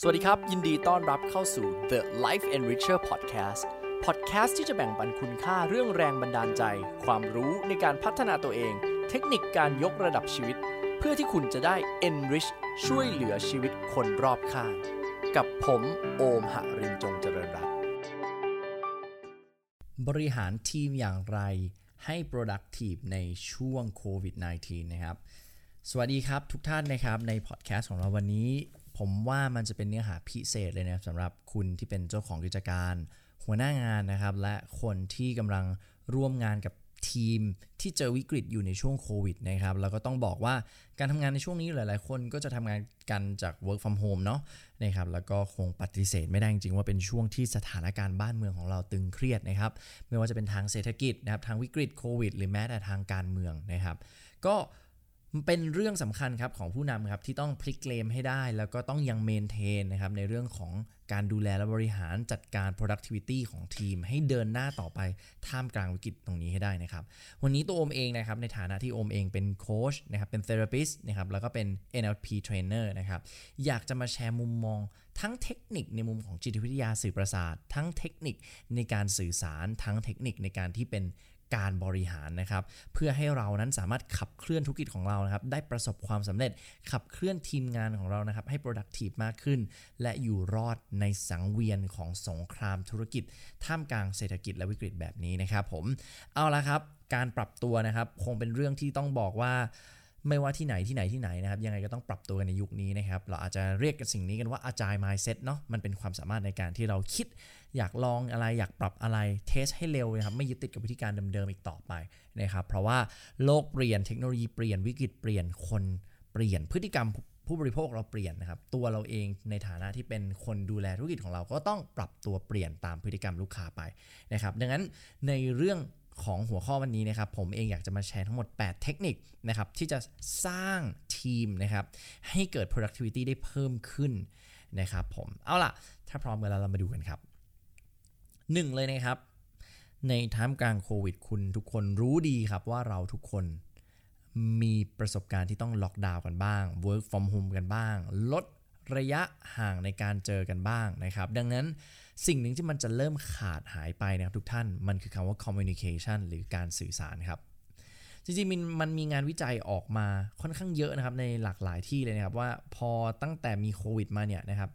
สวัสดีครับ ยินดีต้อนรับเข้าสู่ The Life Enricher Podcast Podcast ที่จะแบ่งปันคุณค่าเรื่องแรงบันดาลใจ ความรู้ในการพัฒนาตัวเอง เทคนิคการยกระดับชีวิต เพื่อที่คุณจะได้ enrich ช่วยเหลือชีวิตคนรอบข้าง กับผมโอมหรินจงเจริญรัตน์บริหารทีมอย่างไรให้ productive ในช่วงโควิด -19 นะครับ สวัสดีครับทุกท่านนะครับในพอดแคสต์ของเราวันนี้ ผมว่ามันจะเป็นเนื้อหาพิเศษเลยนะครับสำหรับคุณที่เป็นเจ้าของกิจการ หัวหน้างานนะครับ และคนที่กำลังร่วมงานกับทีมที่เจอวิกฤตอยู่ในช่วงโควิดนะครับแล้วก็ต้องบอกว่าการทำงานในช่วงนี้หลาย ๆ คนก็จะทำงานกันจาก work from home เนาะนะครับแล้วก็คงปฏิเสธไม่ได้จริงๆว่าเป็นช่วงที่สถานการณ์บ้านเมืองของเราตึงเครียดนะครับไม่ว่าจะเป็นทางเศรษฐกิจนะครับทางวิกฤตโควิดหรือแม้แต่ทางการเมืองนะครับก็ เป็นเรื่องสำคัญครับของผู้นำครับที่ต้องพลิกเกมให้ได้ แล้วก็ต้องยังเมนเทนนะครับในเรื่องของการดูแลและบริหารจัดการ productivity ของทีม ให้เดินหน้าต่อไปท่ามกลางวิกฤตตรงนี้ให้ได้นะครับ วันนี้ตัวอมเองนะครับในฐานะที่อมเองเป็นโค้ชนะครับเป็น therapist นะครับแล้วก็เป็น NLP trainer นะครับอยากจะมาแชร์มุมมอง ทั้งเทคนิคในมุมของจิตวิทยาสื่อประสาท ทั้งเทคนิคในการสื่อสารทั้งเทคนิคในการที่เป็น การบริหารนะครับ เพื่อให้เรานั้นสามารถขับเคลื่อนธุรกิจของเรานะครับ ได้ประสบความสำเร็จขับเคลื่อนทีมงานของเรานะครับ ให้ productive มากขึ้น และอยู่รอดในสังเวียนของสงครามธุรกิจ ท่ามกลางเศรษฐกิจและวิกฤตแบบนี้นะครับผมเอาละครับการปรับตัวนะครับ คงเป็นเรื่องที่ต้องบอกว่า ไม่ว่าที่ไหนที่ไหนที่ไหนนะครับ ยังไงก็ต้องปรับตัวกันในยุคนี้นะครับ เราอาจจะเรียกกันสิ่งนี้กันว่า agile mindset เนาะมันเป็นความสามารถในการที่เราคิด อยากลองอะไรอยากปรับอะไรเทสให้เร็วนะครับไม่ยึดติดกับวิธีการเดิมๆอีกต่อไปนะครับ เพราะว่าโลกเปลี่ยนเทคโนโลยีเปลี่ยนวิกฤตเปลี่ยนคนเปลี่ยนพฤติกรรมผู้บริโภคเราเปลี่ยนนะครับ ตัวเราเองในฐานะที่เป็นคนดูแลธุรกิจของเราก็ต้องปรับตัวเปลี่ยนตามพฤติกรรมลูกค้าไปนะครับ ดังนั้นในเรื่อง ของหัวข้อวันนี้นะครับ ผมเองอยากจะมาแชร์ทั้งหมด 8 เทคนิคนะครับที่จะสร้างทีมนะครับให้เกิด productivity ได้เพิ่มขึ้นนะครับผมเอาล่ะ ถ้าพร้อมกันแล้วเรามาดูกันครับหนึ่งเลยนะครับ ในท่ามกลางโควิดคุณทุกคนรู้ดีครับว่าเราทุกคนมีประสบการณ์ที่ต้องล็อกดาวน์กันบ้าง work from home กันบ้าง ลด ระยะห่างในการเจอกันบ้างนะครับ ดังนั้นสิ่งหนึ่งที่มันจะเริ่มขาดหายไปนะครับทุกท่านมันคือคำว่า communication หรือการสื่อสารครับ จริงๆมันมันมีงานวิจัยออกมาค่อนข้างเยอะนะครับในหลากหลายที่เลยนะครับว่าพอตั้งแต่มีโควิดมาเนี่ยนะครับ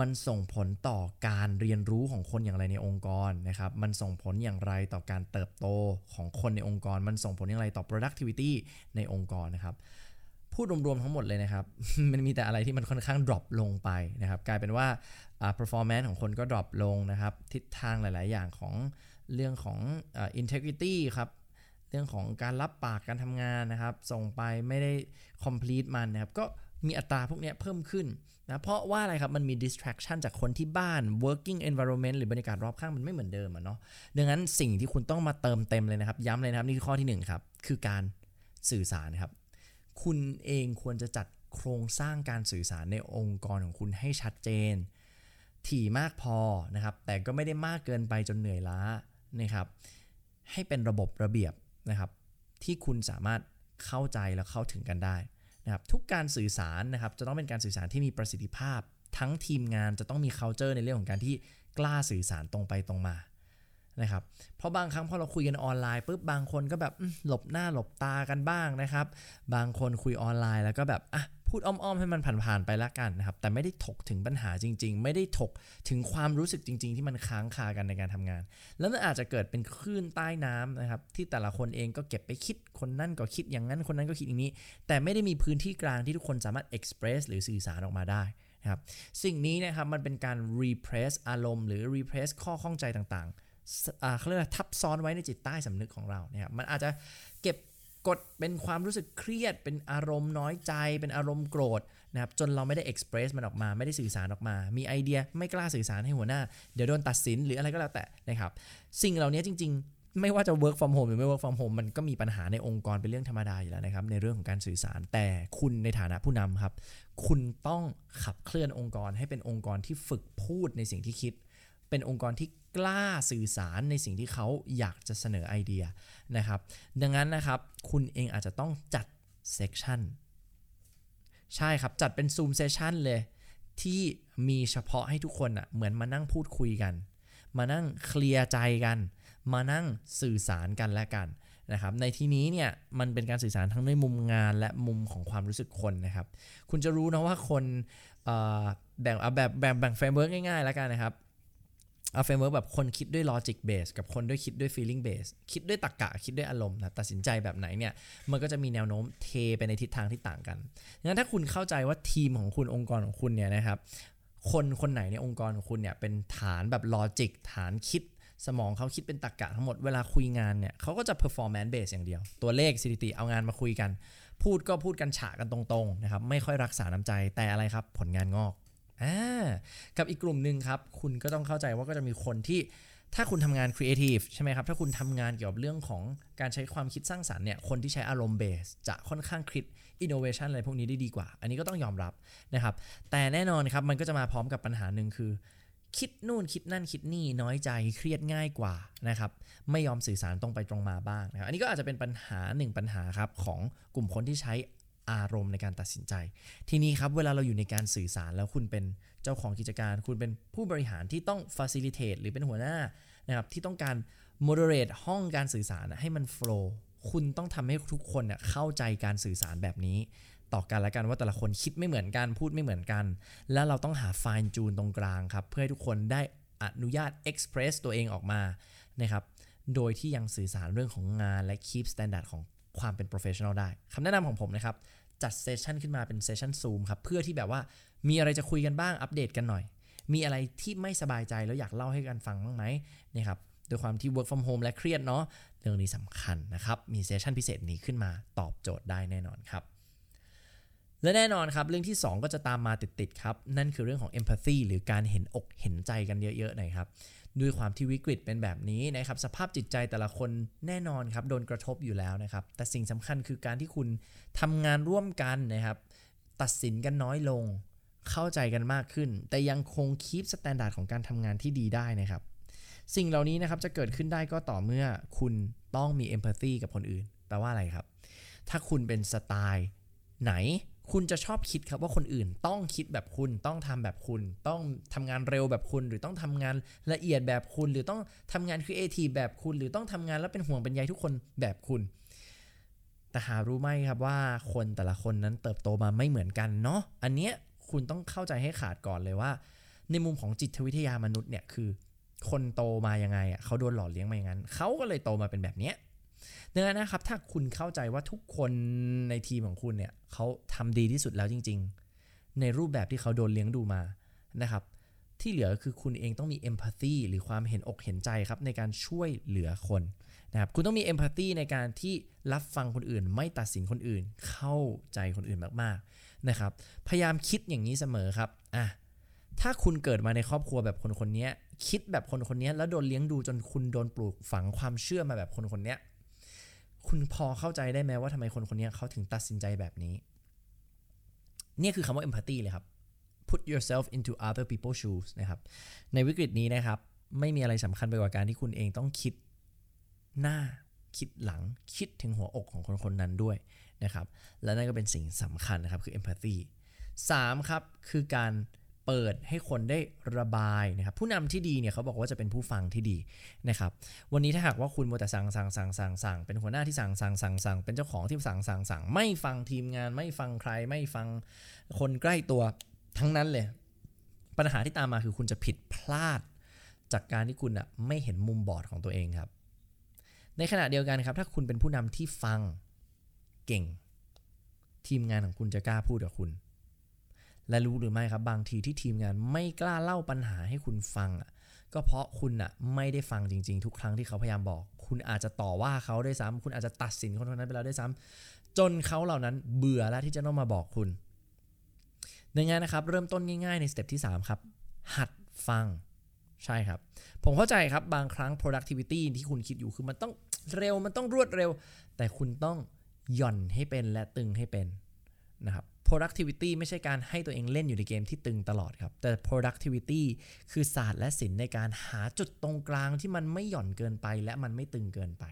มันส่งผลต่อการเรียนรู้ของคนอย่างไรในองค์กรนะครับ มันส่งผลอย่างไรต่อการเติบโตของคนในองค์กร มันส่งผลอย่างไรต่อ productivity ในองค์กรนะครับ พูดรวมๆทั้งหมดเลยนะครับ มันมีแต่อะไรที่มันค่อนข้าง drop ลงไปนะครับ กลายเป็นว่า performance ของคนก็ drop ลงนะครับ ทิศทางหลาย ๆ อย่างของเรื่องของ integrity ครับ เรื่องของการรับปากการทำงานนะครับ ส่งไปไม่ได้ complete มันนะครับ ก็มีอัตราพวกนี้เพิ่มขึ้นนะเพราะว่าอะไรครับ มันมี distraction จากคนที่บ้าน working environment หรือบรรยากาศรอบข้างมันไม่เหมือนเดิมอะเนาะดังนั้นสิ่งที่คุณต้องมาเติมเต็มเลยนะครับ ย้ำเลยนะครับ นี่คือข้อที่1ครับ คือการสื่อสารครับ คุณเองควรจะจัดโครงสร้างการสื่อสารในองค์กรของคุณให้ชัดเจน ถี่มากพอนะครับ แต่ก็ไม่ได้มากเกินไปจนเหนื่อยล้านะครับ ให้เป็นระบบระเบียบนะครับ ที่คุณสามารถเข้าใจและเข้าถึงกันได้นะครับ ทุกการสื่อสารนะครับ จะต้องเป็นการสื่อสารที่มีประสิทธิภาพ ทั้งทีมงานจะต้องมี culture ในเรื่องของการที่กล้าสื่อสารตรงไปตรงมา นะครับเพราะบางครั้งพอเราคุยกันออนไลน์ปุ๊บบางคนก็แบบหลบหน้าหลบตากันบ้างนะครับ บางคนคุยออนไลน์แล้วก็แบบอะพูดอ้อมๆให้มันผ่านๆไปละกันนะครับ แต่ไม่ได้ถกถึงปัญหาจริง ๆ ไม่ได้ถกถึงความรู้สึกจริง ๆ ที่มันค้างคากันในการทำงาน แล้วมันอาจจะเกิดเป็นคลื่นใต้น้ำนะครับ ที่แต่ละคนเองก็เก็บไปคิดคนนั่นก็คิดอย่างนั้นคนนั้นก็คิดอย่างนี้ แต่ไม่ได้มีพื้นที่กลางที่ทุกคนสามารถ express หรือสื่อสารออกมาได้นะครับสิ่งนี้นะครับมันเป็นการ repress อารมณ์หรือ repress ข้อข้องใจต่างๆ เขาเรียกว่าทับซ้อนไว้ในจิตใต้สำนึกของเราเนะครับมันอาจจะเก็บกดเป็นความรู้สึกเครียด เป็นอารมณ์น้อยใจ เป็นอารมณ์โกรธนะครับจนเราไม่ได้เอ็กซ์เพรสมันออกมาไม่ได้สื่อสารออกมา มีไอเดียไม่กล้าสื่อสารให้หัวหน้า เดี๋ยวโดนตัดสินหรืออะไรก็แล้วแต่นะครับ สิ่งเหล่านี้จริง ๆ ไม่ว่าจะ work from home หรือไม่ work from home มันก็มีปัญหาในองค์กรเป็นเรื่องธรรมดาอยู่แล้วนะครับในเรื่องของการสื่อสารแต่คุณในฐานะผู้นำครับ คุณต้องขับเคลื่อนองค์กรให้เป็นองค์กรที่ฝึกพูดในสิ่งที่คิด เป็นองค์กรที่กล้าสื่อสารในสิ่งที่เขาอยากจะเสนอไอเดียนะครับ ดังนั้นนะครับ คุณเองอาจจะต้องจัด session ใช่ครับ จัดเป็น Zoom session เลย ที่มีเฉพาะให้ทุกคนอะ่ะเหมือนมานั่งพูดคุยกัน มานั่งเคลียร์ใจกัน มานั่งสื่อสารกันและกันนะครับในที่นี้เนี่ยมันเป็นการสื่อสารทั้งในมุมงานและมุมของความรู้สึกคนนะครับ คุณจะรู้นะว่าคนแบ่งแบบแบ่งแบ่ง framework ง่ายๆแล้วกันนะครับ เอา framework แบบคนคิดด้วย logic base กับคนด้วยคิดด้วย feeling base คิดด้วยตรรกะคิดด้วยอารมณ์นะตัดสินใจแบบไหนเนี่ย มันก็จะมีแนวโน้มเทไปในทิศทางที่ต่างกันงั้นถ้าคุณเข้าใจว่าทีมของคุณองค์กรของคุณเนี่ยนะครับคนคนไหนในองค์กรของคุณเนี่ยเป็นฐานแบบ logic ฐานคิดสมองเขาคิดเป็นตรรกะทั้งหมดเวลาคุยงานเนี่ยเขาก็จะ performance base อย่างเดียว ตัวเลขสถิติเอางานมาคุยกัน พูดก็พูดกันฉะกันตรงๆนะครับไม่ค่อยรักษาน้ำใจแต่อะไรครับผลงานงอก อ่ากับอีกกลุ่มหนึ่งครับ คุณก็ต้องเข้าใจว่าก็จะมีคนที่ถ้าคุณทำงานครีเอทีฟใช่ไหมครับ ถ้าคุณทำงานเกี่ยวกับเรื่องของการใช้ความคิดสร้างสรรค์เนี่ย คนที่ใช้อารมณ์ base จะค่อนข้างคิดอินโนเวชันอะไรพวกนี้ได้ดีกว่า อันนี้ก็ต้องยอมรับนะครับ แต่แน่นอนครับ มันก็จะมาพร้อมกับปัญหาหนึ่งคือ คิดนู่นคิดนั่นคิดนี่น้อยใจเครียดง่ายกว่านะครับ ไม่ยอมสื่อสารตรงไปตรงมาบ้างนะครับ อันนี้ก็อาจจะเป็นปัญหาหนึ่งปัญหาครับของกลุ่มคนที่ใช้ อารมณ์ในการตัดสินใจ ทีนี้ครับเวลาเราอยู่ในการสื่อสารแล้วคุณเป็นเจ้าของกิจการ คุณเป็นผู้บริหารที่ต้อง facilitate หรือเป็นหัวหน้านะครับที่ต้องการ moderate ห้องการสื่อสารให้มัน flow คุณต้องทำให้ทุกคนเข้าใจการสื่อสารแบบนี้ ต่อกันและกันว่าแต่ละคนคิดไม่เหมือนกันพูดไม่เหมือนกัน แล้วเราต้องหา fine tune ตรงกลางครับ เพื่อให้ทุกคนได้อนุญาต express ตัวเองออกมานะครับโดยที่ยังสื่อสารเรื่องของงานและ keep standard ของ ความเป็น professional ได้คำแนะนำของผมนะครับ จัด session ขึ้นมาเป็น session ซูมครับ เพื่อที่แบบว่ามีอะไรจะคุยกันบ้างอัปเดตกันหน่อย มีอะไรที่ไม่สบายใจแล้วอยากเล่าให้กันฟังบ้างไหมนี่ครับด้วยความที่ work from home และเครียดเนาะเรื่องนี้สำคัญนะครับ มี session พิเศษนี้ขึ้นมาตอบโจทย์ได้แน่นอนครับและแน่นอนครับ เรื่องที่ 2 ก็จะตามมาติดๆครับ นั่นคือเรื่องของ empathy หรือการเห็นอกเห็นใจกันเยอะๆหน่อยครับ ด้วยความที่วิกฤตเป็นแบบนี้นะครับ สภาพจิตใจแต่ละคนแน่นอนครับ โดนกระทบอยู่แล้วนะครับ แต่สิ่งสำคัญคือการที่คุณทำงานร่วมกันนะครับ ตัดสินกันน้อยลง เข้าใจกันมากขึ้น แต่ยังคง keep standard ของการทำงานที่ดีได้นะครับ สิ่งเหล่านี้นะครับจะเกิดขึ้นได้ก็ต่อเมื่อคุณต้องมี empathy กับคนอื่น แปลว่าอะไรครับ ถ้าคุณเป็นสไตล์ไหน คุณจะชอบคิดครับว่าคนอื่นต้องคิดแบบคุณต้องทำแบบคุณ ต้องทำงานเร็วแบบคุณ หรือต้องทำงานละเอียดแบบคุณ หรือต้องทำงานครีเอทีฟแบบคุณ หรือต้องทำงานแล้วเป็นห่วงเป็นใยทุกคนแบบคุณ แต่หารู้ไหมครับว่าคนแต่ละคนนั้นเติบโตมาไม่เหมือนกันเนาะอันเนี้ยคุณต้องเข้าใจให้ขาดก่อนเลยว่า ในมุมของจิตวิทยามนุษย์เนี่ยคือ คนโตมายังไงอะเขาโดนหล่อเลี้ยงมาอย่างนั้นเขาก็เลยโตมาเป็นแบบเนี้ย ดังนั้นนะครับถ้าคุณเข้าใจว่าทุกคนในทีมของคุณเนี่ยเขาทำดีที่สุดแล้วจริง ๆ ในรูปแบบที่เขาโดนเลี้ยงดูมานะครับ ที่เหลือคือคุณเองต้องมีเอมพัตตีหรือความเห็นอกเห็นใจครับในการช่วยเหลือคนนะครับคุณต้องมีเอมพัตตีในการที่รับฟังคนอื่น ไม่ตัดสินคนอื่น เข้าใจคนอื่นมากๆนะครับ พยายามคิดอย่างนี้เสมอครับอะถ้าคุณเกิดมาในครอบครัวแบบคนคนนี้คิดแบบคนคนนี้แล้วโดนเลี้ยงดูจนคุณโดนปลูกฝังความเชื่อมาแบบคนคนนี้ คุณพอเข้าใจได้ไหมว่าทำไมคนคนนี้เขาถึงตัดสินใจแบบนี้ นี่คือคำว่า empathy เลยครับ put yourself into other people's shoes นะครับ ในวิกฤตนี้นะครับ ไม่มีอะไรสำคัญไปกว่าการที่คุณเองต้องคิดหน้าคิดหลังคิดถึงหัวอกของคนคนนั้นด้วยนะครับ และนั่นก็เป็นสิ่งสำคัญนะครับคือ empathy 3 ครับ คือการ เปิดให้คนได้ระบายนะครับผู้นำที่ดีเนี่ยเขาบอกว่าจะเป็นผู้ฟังที่ดีนะครับวันนี้ถ้าหากว่าคุณมัวแต่สั่งสั่งสั่งสั่งสั่งเป็นหัวหน้าที่สั่งสั่งสั่งสั่งเป็นเจ้าของที่สั่งสั่งสั่งไม่ฟังทีมงาน ไม่ฟังใคร ไม่ฟังคนใกล้ตัวทั้งนั้นเลย ปัญหาที่ตามมาคือคุณจะผิดพลาด จากการที่คุณอะไม่เห็นมุมบอดของตัวเองครับ ในขณะเดียวกันครับ ถ้าคุณเป็นผู้นำที่ฟังเก่ง ทีมงานของคุณจะกล้าพูดกับคุณ และรู้หรือไม่ครับบางทีที่ทีมงานไม่กล้าเล่าปัญหาให้คุณฟังอะก็เพราะคุณอะไม่ได้ฟังจริง ๆ ทุกครั้งที่เขาพยายามบอก คุณอาจจะต่อว่าเขาด้วยซ้ำคุณอาจจะตัดสินคนคนนั้นไปแล้วด้วยซ้ำจนเขาเหล่านั้นเบื่อแล้วที่จะต้องมาบอกคุณดังนั้นนะครับเริ่มต้นง่ายๆใน step ที่ 3 ครับ หัดฟังใช่ครับ ผมเข้าใจครับบางครั้ง productivity ที่คุณคิดอยู่คือมันต้องเร็วมันต้องรวดเร็ว แต่คุณต้องหย่อนให้เป็นและตึงให้เป็นนะครับ productivity ไม่ใช่การให้ตัวเองเล่นอยู่ในเกมที่ตึงตลอดครับ แต่ productivity คือศาสตร์และศิลป์ในการหาจุดตรงกลางที่มันไม่หย่อนเกินไป และมันไม่ตึงเกินไป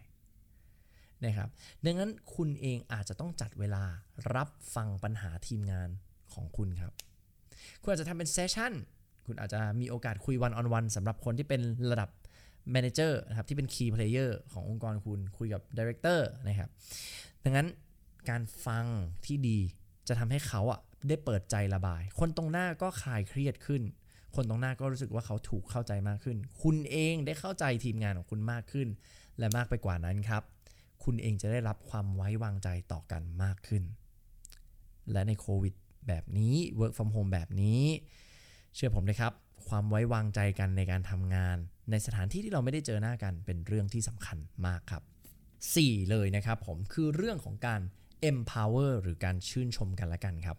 นะครับ ดังนั้นคุณเองอาจจะต้องจัดเวลารับฟังปัญหาทีมงานของคุณครับ คุณอาจจะทำเป็น session คุณอาจจะมีโอกาสคุย one-on-one สำหรับคนที่เป็นระดับ manager นะครับที่เป็น key player ขององค์กรคุณคุยกับ director นะครับ ดังนั้นการฟังที่ดี จะทำให้เขาอะได้เปิดใจระบาย คนตรงหน้าก็คลายเครียดขึ้น คนตรงหน้าก็รู้สึกว่าเขาถูกเข้าใจมากขึ้น คุณเองได้เข้าใจทีมงานของคุณมากขึ้น และมากไปกว่านั้นครับ คุณเองจะได้รับความไว้วางใจต่อกันมากขึ้น และในโควิดแบบนี้ work from home แบบนี้ เชื่อผมนะครับ ความไว้วางใจกันในการทำงาน ในสถานที่ที่เราไม่ได้เจอหน้ากันเป็นเรื่องที่สำคัญมากครับ 4 เลยนะครับผมคือเรื่องของการ empower หรือการชื่นชมกันละกันครับ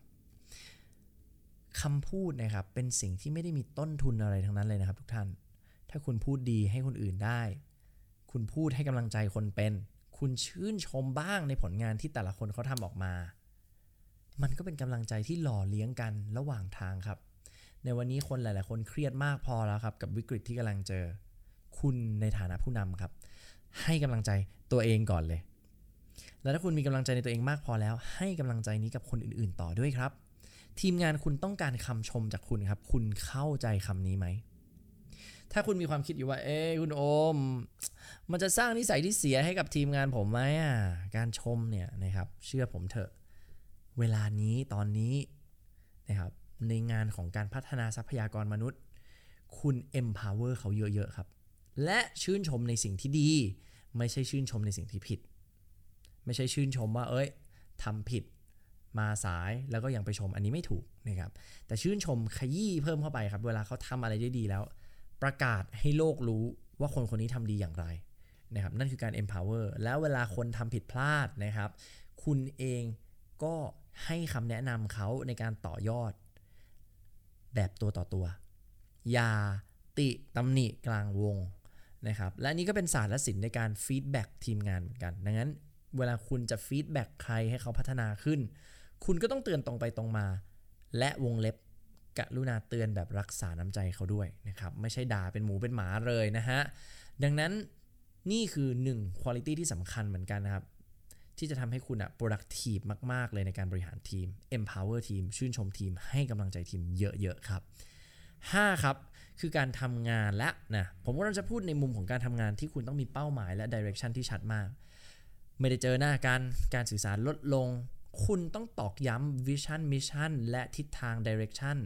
คำพูดนะครับเป็นสิ่งที่ไม่ได้มีต้นทุนอะไรทั้งนั้นเลยนะครับ ทุกท่าน ถ้าคุณพูดดีให้คนอื่นได้ คุณพูดให้กำลังใจคนเป็น คุณชื่นชมบ้างในผลงานที่แต่ละคนเขาทำออกมา มันก็เป็นกำลังใจที่หล่อเลี้ยงกันระหว่างทางครับ ในวันนี้คนหลาย ๆ คนเครียดมากพอแล้วครับกับวิกฤตที่กำลังเจอ คุณในฐานะผู้นำครับ ให้กำลังใจตัวเองก่อนเลย แล้วถ้าคุณมีกำลังใจในตัวเองมากพอแล้ว ให้กำลังใจนี้กับคนอื่นๆ ต่อด้วยครับ ทีมงานคุณต้องการคำชมจากคุณครับ คุณเข้าใจคำนี้ไหม ถ้าคุณมีความคิดอยู่ว่า เอ้คุณโอม มันจะสร้างนิสัยที่เสียให้กับทีมงานผมไหมอะ การชมเนี่ยนะครับ เชื่อผมเถอะ เวลานี้ตอนนี้นะครับ ในงานของการพัฒนาทรัพยากรมนุษย์ คุณ empower เขาเยอะๆครับ และชื่นชมในสิ่งที่ดี ไม่ใช่ชื่นชมในสิ่งที่ผิด ไม่ใช่ชื่นชมว่า เอ้ยทำผิดมาสายแล้วก็ยังไปชมอันนี้ไม่ถูกนะครับ แต่ชื่นชมขยี้เพิ่มเข้าไปครับ เวลาเขาทำอะไรได้ดีแล้ว ประกาศให้โลกรู้ว่าคนคนนี้ทำดีอย่างไรนะครับนั่นคือการ empower แล้วเวลาคนทำผิดพลาดนะครับ คุณเองก็ให้คำแนะนำเขาในการต่อยอด แบบตัวต่อตัว อย่าติตำหนิกลางวงนะครับ และนี่ก็เป็นศาสตร์และศิลป์ในการ feedback ทีมงานเหมือนกัน ดังนั้น เวลาคุณจะ feedback ใครให้เขาพัฒนาขึ้น คุณก็ต้องเตือนตรงไปตรงมา และวงเล็บกรุณาเตือนแบบรักษาน้ำใจเขาด้วยนะครับ ไม่ใช่ด่าเป็นหมูเป็นหมาเลยนะฮะ ดังนั้นนี่คือ1 quality ที่สำคัญเหมือนกันนะครับ ที่จะทำให้คุณอะ productive มาก ๆ เลยในการบริหารทีม empower ทีม ชื่นชมทีม ให้กำลังใจทีมเยอะ ๆ ครับ 5 ครับ คือการทำงานและนะ ผมก็จะพูดในมุมของการทำงานที่คุณต้องมีเป้าหมายและ direction ที่ชัดมาก ไม่ได้เจอหน้ากัน การสื่อสารลดลง คุณต้องตอกย้ำ vision mission และทิศทาง direction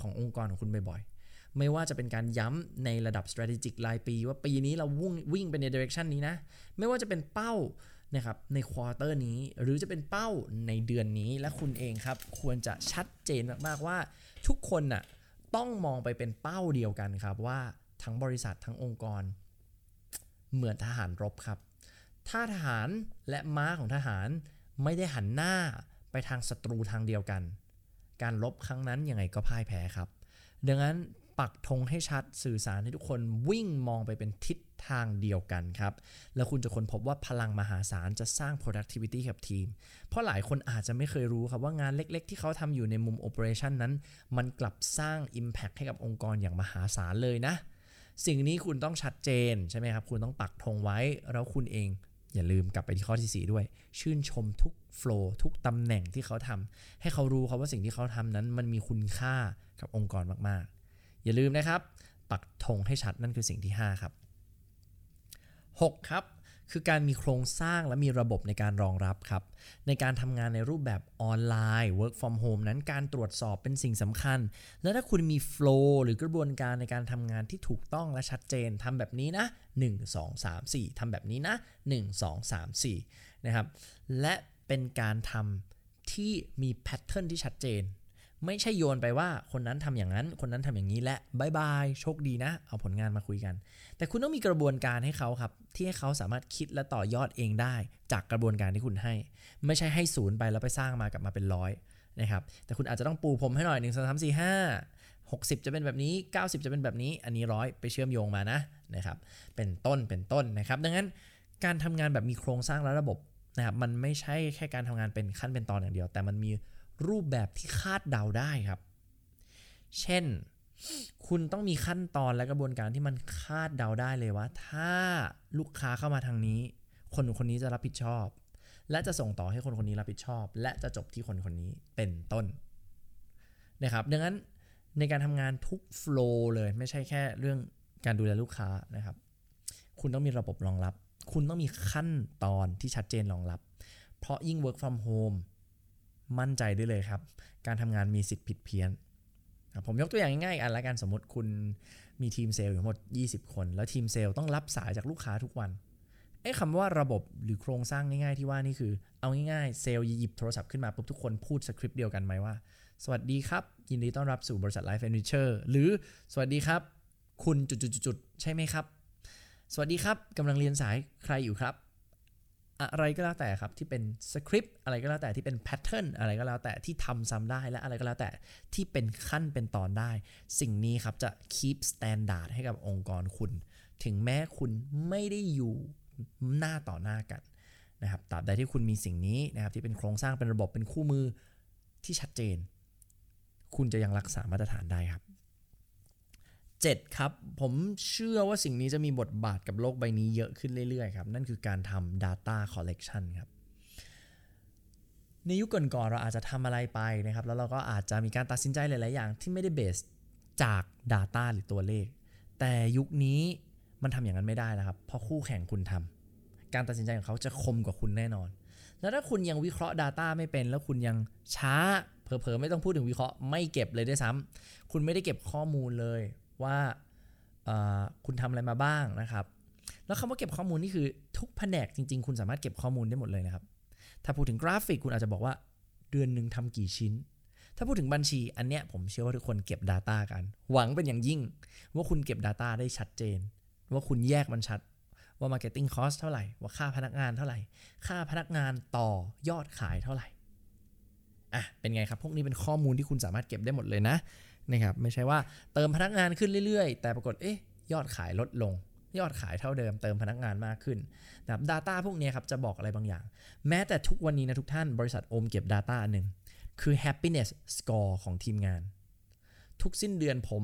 ขององค์กรของคุณบ่อยๆ ไม่ว่าจะเป็นการย้ำในระดับ strategic รายปี ว่าปีนี้เราวิ่งวิ่งไปใน direction นี้นะ ไม่ว่าจะเป็นเป้านะครับในควอเตอร์นี้หรือจะเป็นเป้าในเดือนนี้และคุณเองครับ ควรจะชัดเจนมากๆว่า ทุกคนน่ะต้องมองไปเป็นเป้าเดียวกันครับว่าทั้งบริษัททั้งองค์กร เหมือนทหารรบครับ ถ้าทหารและม้าของทหารไม่ได้หันหน้าไปทางศัตรูทางเดียวกัน การลบครั้งนั้นยังไงก็พ่ายแพ้ครับ ดังนั้นปักธงให้ชัดสื่อสารให้ทุกคนวิ่งมองไปเป็นทิศทางเดียวกันครับ แล้วคุณจะค้นพบว่าพลังมหาศาลจะสร้าง productivity กับทีม เพราะหลายคนอาจจะไม่เคยรู้ครับว่างานเล็กๆ ที่เขาทำอยู่ในมุม operation นั้น มันกลับสร้าง impact ให้กับองค์กรอย่างมหาศาลเลยนะ สิ่งนี้คุณต้องชัดเจนใช่ไหมครับ คุณต้องปักธงไว้ แล้วคุณเอง อย่าลืมกลับไปที่ข้อที่ 4 ด้วย ชื่นชมทุกโฟล์ทุกตำแหน่งที่เขาทำให้เขารู้ครับว่าสิ่งที่เขาทำนั้นมันมีคุณค่ากับองค์กรมากๆ อย่าลืมนะครับ ปักธงให้ชัดนั่นคือสิ่งที่ 5 ครับ 6 ครับ คือการมีโครงสร้างและมีระบบในการรองรับครับ ในการทำงานในรูปแบบออนไลน์ work from home นั้นการตรวจสอบเป็นสิ่งสำคัญ และถ้าคุณมี flow หรือกระบวนการในการทำงานที่ถูกต้องและชัดเจนทำแบบนี้นะ 1 2 3 4ทำแบบนี้นะ 1 2 3 4 นะครับ และเป็นการทำที่มีแพทเทิร์นที่ชัดเจน ไม่ใช่โยนไปว่าคนนั้นทำอย่างนั้น คนนั้นทำอย่างนี้และบายบายโชคดีนะ เอาผลงานมาคุยกัน แต่คุณต้องมีกระบวนการให้เขาครับ ที่ให้เขาสามารถคิดและต่อยอดเองได้ จากกระบวนการที่คุณให้ ไม่ใช่ให้ศูนย์ไปแล้วไปสร้างมากลับมาเป็นร้อยนะครับแต่คุณอาจจะต้องปูผมให้หน่อย1 2 3 4 5 60 จะเป็นแบบนี้ 90 จะเป็นแบบนี้อันนี้ร้อยไปเชื่อมโยงมานะนะครับเป็นต้นเป็นต้นนะครับ ดังนั้นการทำงานแบบมีโครงสร้างและระบบนะครับมันไม่ใช่แค่การทำงานเป็นขั้นเป็นตอนอย่างเดียว แต่มันมี รูปแบบที่คาดเดาได้ครับ เช่น คุณต้องมีขั้นตอนและกระบวนการที่มันคาดเดาได้เลยว่า ถ้าลูกค้าเข้ามาทางนี้ คนคนนี้จะรับผิดชอบ และจะส่งต่อให้คนคนนี้รับผิดชอบ และจะจบที่คนคนนี้เป็นต้นนะครับ ดังนั้นในการทำงานทุกโฟล์เลยไม่ใช่แค่เรื่องการดูแลลูกค้านะครับ คุณต้องมีระบบรองรับ คุณต้องมีขั้นตอนที่ชัดเจนรองรับ เพราะยิ่ง work from home มั่นใจได้เลยครับ การทำงานมีสิทธิ์ผิดเพี้ยนผมยกตัวอย่างง่ายๆอันละกันสมมติคุณมีทีมเซลล์อยู่หมด 20 คน แล้วทีมเซลล์ต้องรับสายจากลูกค้าทุกวันไอ้คำว่าระบบหรือโครงสร้างง่ายๆที่ว่านี่คือ เอาง่ายๆเซลล์หยิบโทรศัพท์ขึ้นมาปุ๊บทุกคนพูดสคริปต์เดียวกันไหมว่า สวัสดีครับ ยินดีต้อนรับสู่บริษัทไลฟ์เฟอร์นิเจอร์หรือสวัสดีครับ คุณจุดๆๆใช่ไหมครับ สวัสดีครับกำลังเรียนสายใครอยู่ครับ อะไรก็แล้วแต่ครับที่เป็นสคริปต์อะไรก็แล้วแต่ที่เป็น pattern อะไรก็แล้วแต่ที่ทำซ้ำได้และอะไรก็แล้วแต่ที่เป็นขั้นเป็นตอนได้ สิ่งนี้ครับจะ keep standard ให้กับองค์กรคุณ ถึงแม้คุณไม่ได้อยู่หน้าต่อหน้ากันนะครับตราบใดที่คุณมีสิ่งนี้นะครับที่เป็นโครงสร้างเป็นระบบเป็นคู่มือที่ชัดเจน คุณจะยังรักษามาตรฐานได้ครับ 7 ครับ ผมเชื่อว่าสิ่งนี้จะมีบทบาทกับโลกใบนี้เยอะขึ้นเรื่อยๆครับ นั่นคือการทำ data collection ครับในยุคก่อนๆเราอาจจะทำอะไรไปนะครับ แล้วเราก็อาจจะมีการตัดสินใจหลายๆ อย่างที่ไม่ได้เบสจาก data หรือตัวเลข แต่ยุคนี้มันทำอย่างนั้นไม่ได้นะครับ เพราะคู่แข่งคุณทำการตัดสินใจของเขาจะคมกว่าคุณแน่นอน แล้วถ้าคุณยังวิเคราะห์ Data ไม่เป็น แล้วคุณยังช้าเผลอๆไม่ต้องพูดถึงวิเคราะห์ไม่เก็บเลยด้วยซ้ำคุณไม่ได้เก็บข้อมูลเลย ว่าคุณทำอะไรมาบ้างนะครับ แล้วคำว่าเก็บข้อมูลนี่คือทุกแผนกจริง ๆ คุณสามารถเก็บข้อมูลได้หมดเลยนะครับ ถ้าพูดถึงกราฟิกคุณอาจจะบอกว่าเดือนหนึ่งทำกี่ชิ้น ถ้าพูดถึงบัญชีอันเนี้ยผมเชื่อว่าทุกคนเก็บ Data กัน หวังเป็นอย่างยิ่ง ว่าคุณเก็บ Data ได้ชัดเจน ว่าคุณแยกมันชัดว่า Marketing Cost เท่าไหร่ ว่าค่าพนักงานเท่าไหร่ ค่าพนักงานต่อยอดขายเท่าไหร่อะเป็นไงครับ พวกนี้เป็นข้อมูลที่คุณสามารถเก็บได้หมดเลยนะ นะครับไม่ใช่ว่าเติมพนักงานขึ้นเรื่อยๆ แต่ปรากฏเอ๊ะยอดขายลดลง ยอดขายเท่าเดิมเติมพนักงานมากขึ้นนะครับ Data พวกนี้ครับจะบอกอะไรบางอย่าง แม้แต่ทุกวันนี้นะทุกท่านบริษัทโอมเก็บ Data อันหนึ่งคือ happiness score ของทีมงาน ทุกสิ้นเดือนผม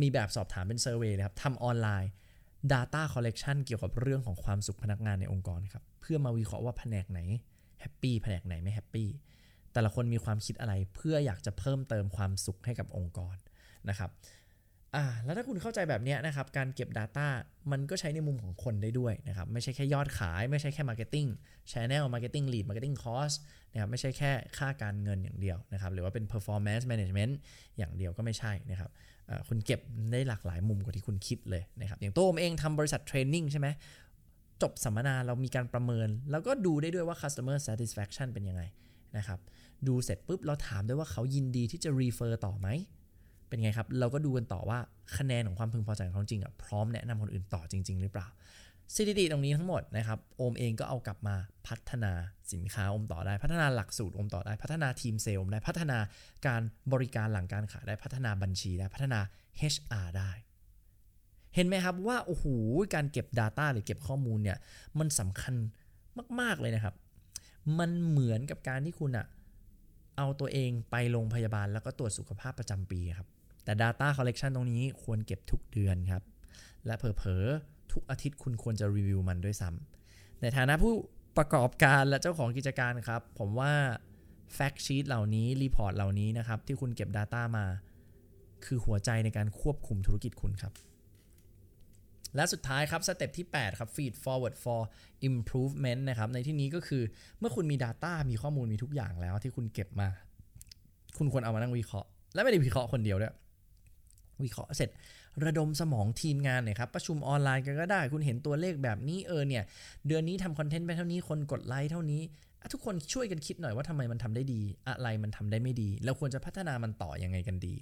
มีแบบสอบถามเป็น survey เลยครับทำออนไลน์ Data Collection เกี่ยวกับเรื่องของความสุขพนักงานในองค์กรครับ เพื่อมาวิเคราะห์ว่าแผนกไหน happy แผนกไหนไม่ happy แต่ละคนมีความคิดอะไรเพื่ออยากจะเพิ่มเติมความสุขให้กับองค์กรนะครับอ่าแล้วถ้าคุณเข้าใจแบบนี้นะครับ การเก็บ Data มันก็ใช้ในมุมของคนได้ด้วยนะครับ ไม่ใช่แค่ยอดขาย ไม่ใช่แค่ Marketing Channel Marketing Lead Marketing Cost นะครับไม่ใช่แค่ค่าการเงินอย่างเดียวนะครับ หรือว่าเป็น performance management อย่างเดียวก็ไม่ใช่นะครับคุณเก็บได้หลากหลายมุมกว่าที่คุณคิดเลยนะครับ อย่างตัวผมเองทำบริษัทเทรนนิ่งใช่ไหมจบสัมมนาเรามีการประเมิน แล้วก็ดูได้ด้วยว่า customer satisfaction เป็นยังไง นะครับดูเสร็จปุ๊บเราถามด้วยว่าเขายินดีที่จะ refer ต่อไหมเป็นไงครับ เราก็ดูกันต่อว่าคะแนนของความพึงพอใจของเขาจริงอะพร้อมแนะนำคนอื่นต่อจริง ๆ หรือเปล่าสถิติตรงนี้ทั้งหมดนะครับโอมเองก็เอากลับมาพัฒนาสินค้าโอมต่อได้ พัฒนาหลักสูตรโอมต่อได้ พัฒนาทีมเซลล์ได้พัฒนาการบริการหลังการขายได้พัฒนาบัญชีได้พัฒนา HR ได้ เห็นไหมครับว่าโอ้โหการเก็บ Data หรือเก็บข้อมูลเนี่ยมันสำคัญมาก ๆ เลยนะครับ มันเหมือนกับการที่คุณอะเอาตัวเองไปโรงพยาบาลแล้วก็ตรวจสุขภาพประจำปีครับ แต่ Data Collection ตรงนี้ควรเก็บทุกเดือนครับ และเผลอทุกอาทิตย์คุณควรจะรีวิวมันด้วยซ้ำในฐานะผู้ประกอบการและเจ้าของกิจการครับ ผมว่าfact sheet เหล่านี้ report เหล่านี้นะครับ ที่คุณเก็บ Data มา คือหัวใจในการควบคุมธุรกิจคุณครับ และสุดท้ายครับ step ที่ 8 ครับ feed forward for improvement นะครับในที่นี้ก็คือเมื่อคุณมี Data มีข้อมูลมีทุกอย่างแล้วที่คุณเก็บมา คุณควรเอามานั่งวิเคราะห์ และไม่ได้วิเคราะห์คนเดียวด้วยวิเคราะห์เสร็จระดมสมองทีมงานเนี่ยครับ ประชุมออนไลน์กันก็ได้ คุณเห็นตัวเลขแบบนี้เออเนี่ย เดือนนี้ทำคอนเทนต์ไปเท่านี้คนกดไลค์เท่านี้ ทุกคนช่วยกันคิดหน่อยว่าทำไมมันทำได้ดี อะไรมันทำได้ไม่ดี แล้วควรจะพัฒนามันต่อยังไงกันดี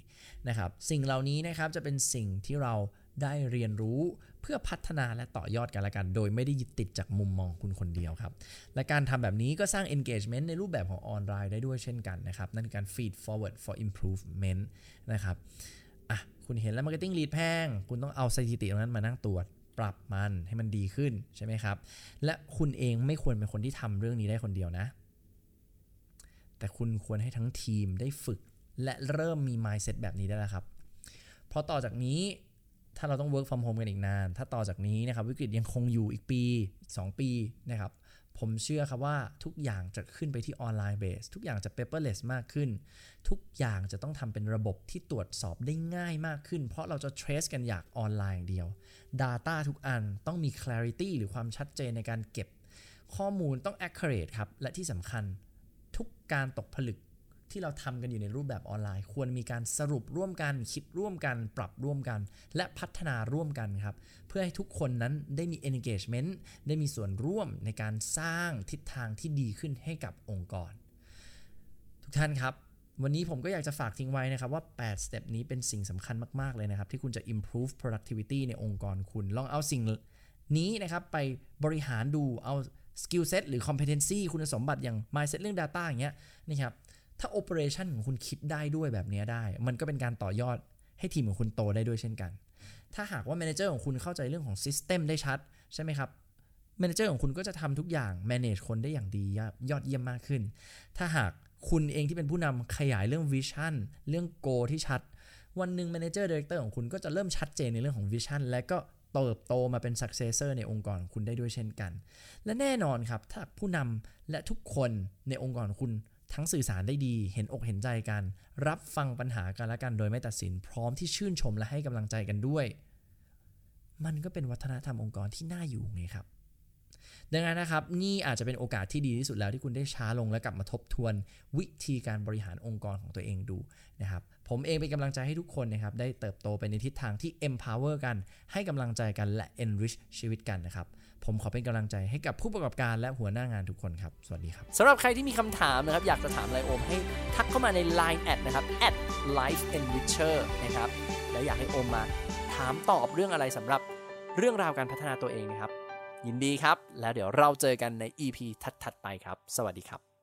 นะครับ สิ่งเหล่านี้นะครับจะเป็นสิ่งที่เรา ได้เรียนรู้เพื่อพัฒนาและต่อยอดกันละกัน โดยไม่ได้ยึดติดจากมุมมองคุณคนเดียวครับ และการทำแบบนี้ก็สร้าง engagement ในรูปแบบของออนไลน์ได้ด้วยเช่นกันนะครับ นั่นการ feed forward for improvement นะครับอะคุณเห็นแล้ว Marketing Lead แพง คุณต้องเอาสถิติตรงนั้นมานั่งตรวจปรับมันให้มันดีขึ้นใช่ไหมครับ และคุณเองไม่ควรเป็นคนที่ทำเรื่องนี้ได้คนเดียวนะ แต่คุณควรให้ทั้งทีมได้ฝึก และเริ่มมี mindset แบบนี้ได้แล้วครับ เพราะต่อจากนี้ ถ้าเราต้อง work from home กันอีกนาน ถ้าต่อจากนี้นะครับวิกฤตยังคงอยู่อีกปีอีก2ปีนะครับผมเชื่อครับว่าทุกอย่างจะขึ้นไปที่ออนไลน์เบสทุกอย่างจะ paperless มากขึ้น ทุกอย่างจะต้องทำเป็นระบบที่ตรวจสอบได้ง่ายมากขึ้น เพราะเราจะ trace กันอย่างออนไลน์เดียว Data ทุกอันต้องมี clarity หรือความชัดเจนในการเก็บ ข้อมูลต้อง accurate ครับ และที่สำคัญทุกการตกผลึก ที่เราทำกันอยู่ในรูปแบบออนไลน์ ควรมีการสรุปร่วมกัน คิดร่วมกัน ปรับร่วมกัน และพัฒนาร่วมกันครับ เพื่อให้ทุกคนนั้นได้มี engagement ได้มีส่วนร่วมในการสร้างทิศทางที่ดีขึ้นให้กับองค์กร ทุกท่านครับ วันนี้ผมก็อยากจะฝากทิ้งไว้นะครับว่า8สเต็ปนี้เป็นสิ่งสำคัญมาก ๆ เลยนะครับ ที่คุณจะ improve productivity ในองค์กรคุณ ลองเอาสิ่งนี้นะครับไปบริหารดูเอา skill set หรือ competency คุณสมบัติอย่าง mindset เรื่อง data อย่างเงี้ยนะครับ ถ้า operation ของคุณคิดได้ด้วยแบบนี้ได้ มันก็เป็นการต่อยอดให้ทีมของคุณโตได้ด้วยเช่นกัน ถ้าหากว่า manager ของคุณเข้าใจเรื่องของ system ได้ชัด ใช่ไหมครับ manager ของคุณก็จะทำทุกอย่าง manage คนได้อย่างดียอดเยี่ยมมากขึ้น ถ้าหากคุณเองที่เป็นผู้นำขยายเรื่อง vision เรื่อง goal ที่ชัด วันหนึ่ง manager director ของคุณก็จะเริ่มชัดเจนในเรื่องของ vision และก็เติบโตมาเป็น successor ในองค์กรของคุณได้ด้วยเช่นกัน และแน่นอนครับ ถ้าผู้นำและทุกคนในองค์กรของคุณ ทั้งสื่อสารได้ดี เห็นอกเห็นใจกัน รับฟังปัญหากันและกันโดยไม่ตัดสิน พร้อมที่ชื่นชมและให้กำลังใจกันด้วย มันก็เป็นวัฒนธรรมองค์กรที่น่าอยู่ไงครับ ดังนั้นนะครับ นี่อาจจะเป็นโอกาสที่ดีที่สุดแล้วที่คุณได้ช้าลงและกลับมาทบทวน วิธีการบริหารองค์กรของตัวเองดูนะครับ ผมเองเป็นกำลังใจให้ทุกคนนะครับ ได้เติบโตไปในทิศทางที่ empower กัน ให้กำลังใจกันและ enrich ชีวิตกันนะครับ ผมขอเป็นกำลังใจให้กับผู้ประกอบการและหัวหน้างานทุกคนครับ สวัสดีครับสำหรับใครที่มีคำถามนะครับ อยากจะถามไลโอมให้ทักเข้ามาใน Line แอดนะครับ at life enricher นะครับ แล้วอยากให้โอมมาถามตอบเรื่องอะไรสำหรับเรื่องราวการพัฒนาตัวเองนะครับ ยินดีครับ แล้วเดี๋ยวเราเจอกันใน EP ถัดๆไปครับ สวัสดีครับ